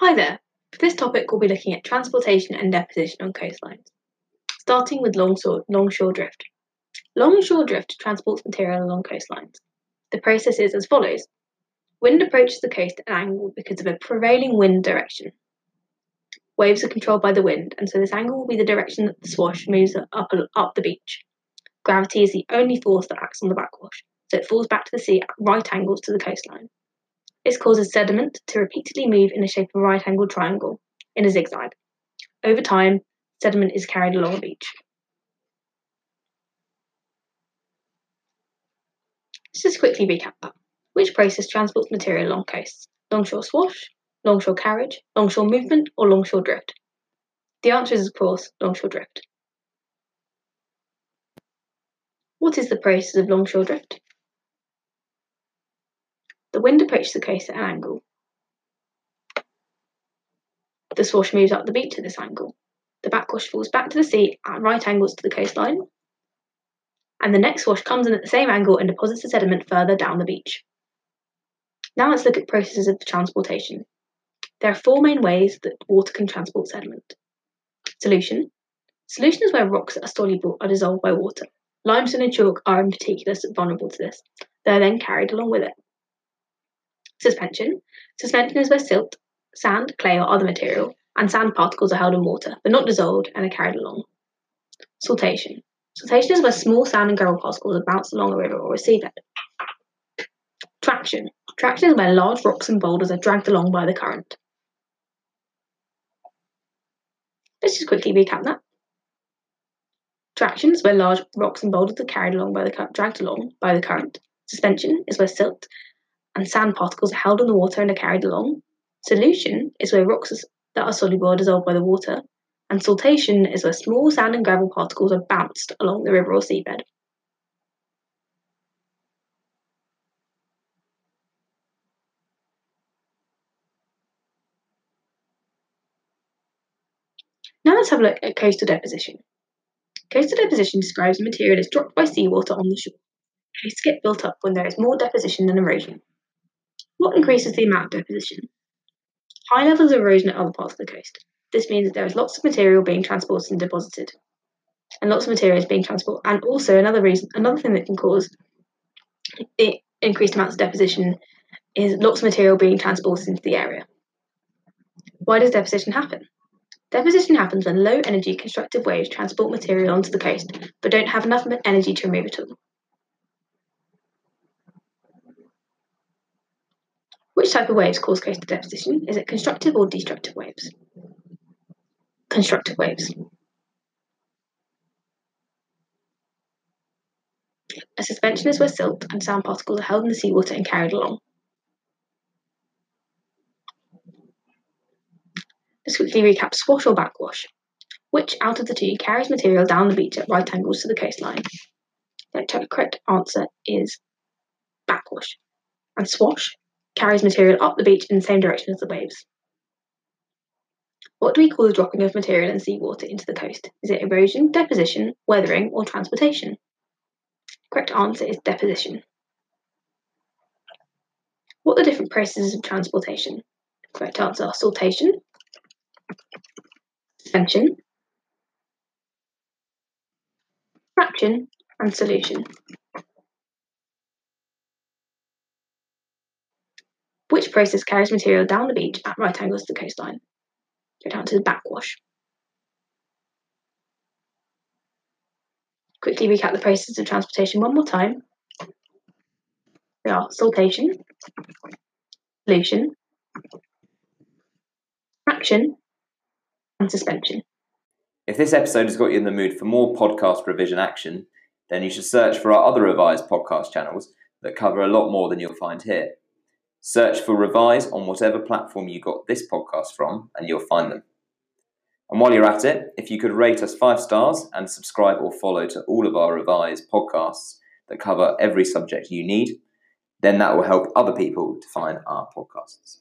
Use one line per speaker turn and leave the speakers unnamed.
Hi there. For this topic, we'll be looking at transportation and deposition on coastlines, starting with longshore, drift. Longshore drift transports material along coastlines. The process is as follows. Wind approaches the coast at an angle because of a prevailing wind direction. Waves are controlled by the wind, and so this angle will be the direction that the swash moves up, up the beach. Gravity is the only force that acts on the backwash, so it falls back to the sea at right angles to the coastline. This causes sediment to repeatedly move in the shape of a right angled triangle in a zigzag. Over time, sediment is carried along a beach. Let's just quickly recap that. Which process transports material along coasts? Longshore swash, longshore carriage, longshore movement, or longshore drift? The answer is, of course, longshore drift. What is the process of longshore drift? The wind approaches the coast at an angle. The swash moves up the beach at this angle. The backwash falls back to the sea at right angles to the coastline. And the next swash comes in at the same angle and deposits the sediment further down the beach. Now let's look at processes of transportation. There are four main ways that water can transport sediment. Solution. Solution is where rocks that are soluble are dissolved by water. Limestone and chalk are in particular vulnerable to this. They are then carried along with it. Suspension. Suspension is where silt, sand, clay, or other material, and sand particles are held in water, but not dissolved and are carried along. Saltation. Saltation is where small sand and gravel particles are bounced along a river or a seabed. Traction. Traction is where large rocks and boulders are dragged along by the current. Let's just quickly recap that. Traction is where large rocks and boulders are carried along by the dragged along by the current. Suspension is where silt and sand particles are held in the water and are carried along. Solution is where rocks that are soluble are dissolved by the water. And saltation is where small sand and gravel particles are bounced along the river or seabed. Now let's have a look at coastal deposition. Coastal deposition describes material is dropped by seawater on the shore. Coasts get built up when there is more deposition than erosion. What increases the amount of deposition? High levels of erosion at other parts of the coast. This means that there is lots of material being transported and deposited, and lots of material is being transported. And also another reason, another thing that can cause the increased amounts of deposition is lots of material being transported into the area. Why does deposition happen? Deposition happens when low energy constructive waves transport material onto the coast but don't have enough energy to remove it all. Which type of waves cause coastal deposition? Is it constructive or destructive waves? Constructive waves. A suspension is where silt and sand particles are held in the seawater and carried along. Let's quickly recap swash or backwash. Which out of the two carries material down the beach at right angles to the coastline? The correct answer is backwash. And swash carries material up the beach in the same direction as the waves. What do we call the dropping of material in seawater into the coast? Is it erosion, deposition, weathering, or transportation? Correct answer is deposition. What are the different processes of transportation? Correct answer are saltation, suspension, traction, and solution. Which process carries material down the beach at right angles to the coastline? Go down to the backwash. Quickly recap the process of transportation one more time. They are saltation, solution, traction, and suspension.
If this episode has got you in the mood for more podcast revision action, then you should search for our other revised podcast channels that cover a lot more than you'll find here. Search for Revise on whatever platform you got this podcast from, and you'll find them. And while you're at it, if you could rate us five stars and subscribe or follow to all of our Revise podcasts that cover every subject you need, then that will help other people to find our podcasts.